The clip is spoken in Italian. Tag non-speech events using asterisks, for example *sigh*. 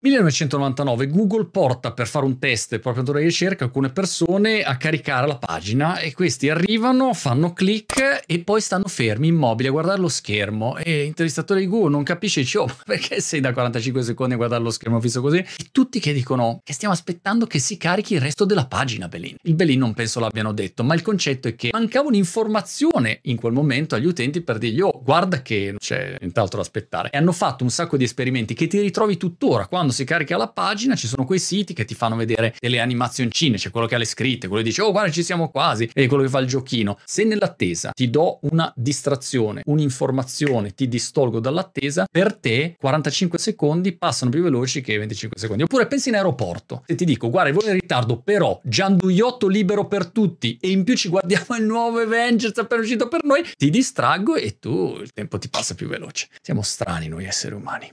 1999 Google porta per fare un test proprio di ricerca alcune persone a caricare la pagina e questi arrivano, fanno click e poi stanno fermi immobili a guardare lo schermo. E l'intervistatore di Google non capisce dice oh *laughs* perché sei da 45 secondi a guardare lo schermo fisso così? E tutti che dicono che stiamo aspettando che si carichi il resto della pagina Belin. Il Belin non penso l'abbiano detto ma il concetto è che mancava un'informazione in quel momento agli utenti per dirgli oh guarda che non c'è nient'altro da aspettare. E hanno fatto un sacco di esperimenti che ti ritrovi tuttora quando quando si carica la pagina ci sono quei siti che ti fanno vedere delle animazioncine, c'è quello che ha le scritte, quello che dice oh guarda ci siamo quasi e quello che fa il giochino. Se nell'attesa ti do una distrazione, un'informazione, ti distolgo dall'attesa, per te 45 secondi passano più veloci che 25 secondi. Oppure pensi in aeroporto, se ti dico guarda voi in ritardo però Gianduiotto libero per tutti e in più ci guardiamo il nuovo Avengers appena uscito per noi, ti distraggo e tu il tempo ti passa più veloce. Siamo strani noi esseri umani.